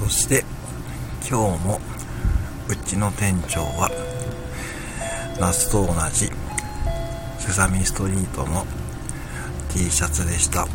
そして今日もうちの店長は夏と同じセサミストリートの T シャツでした。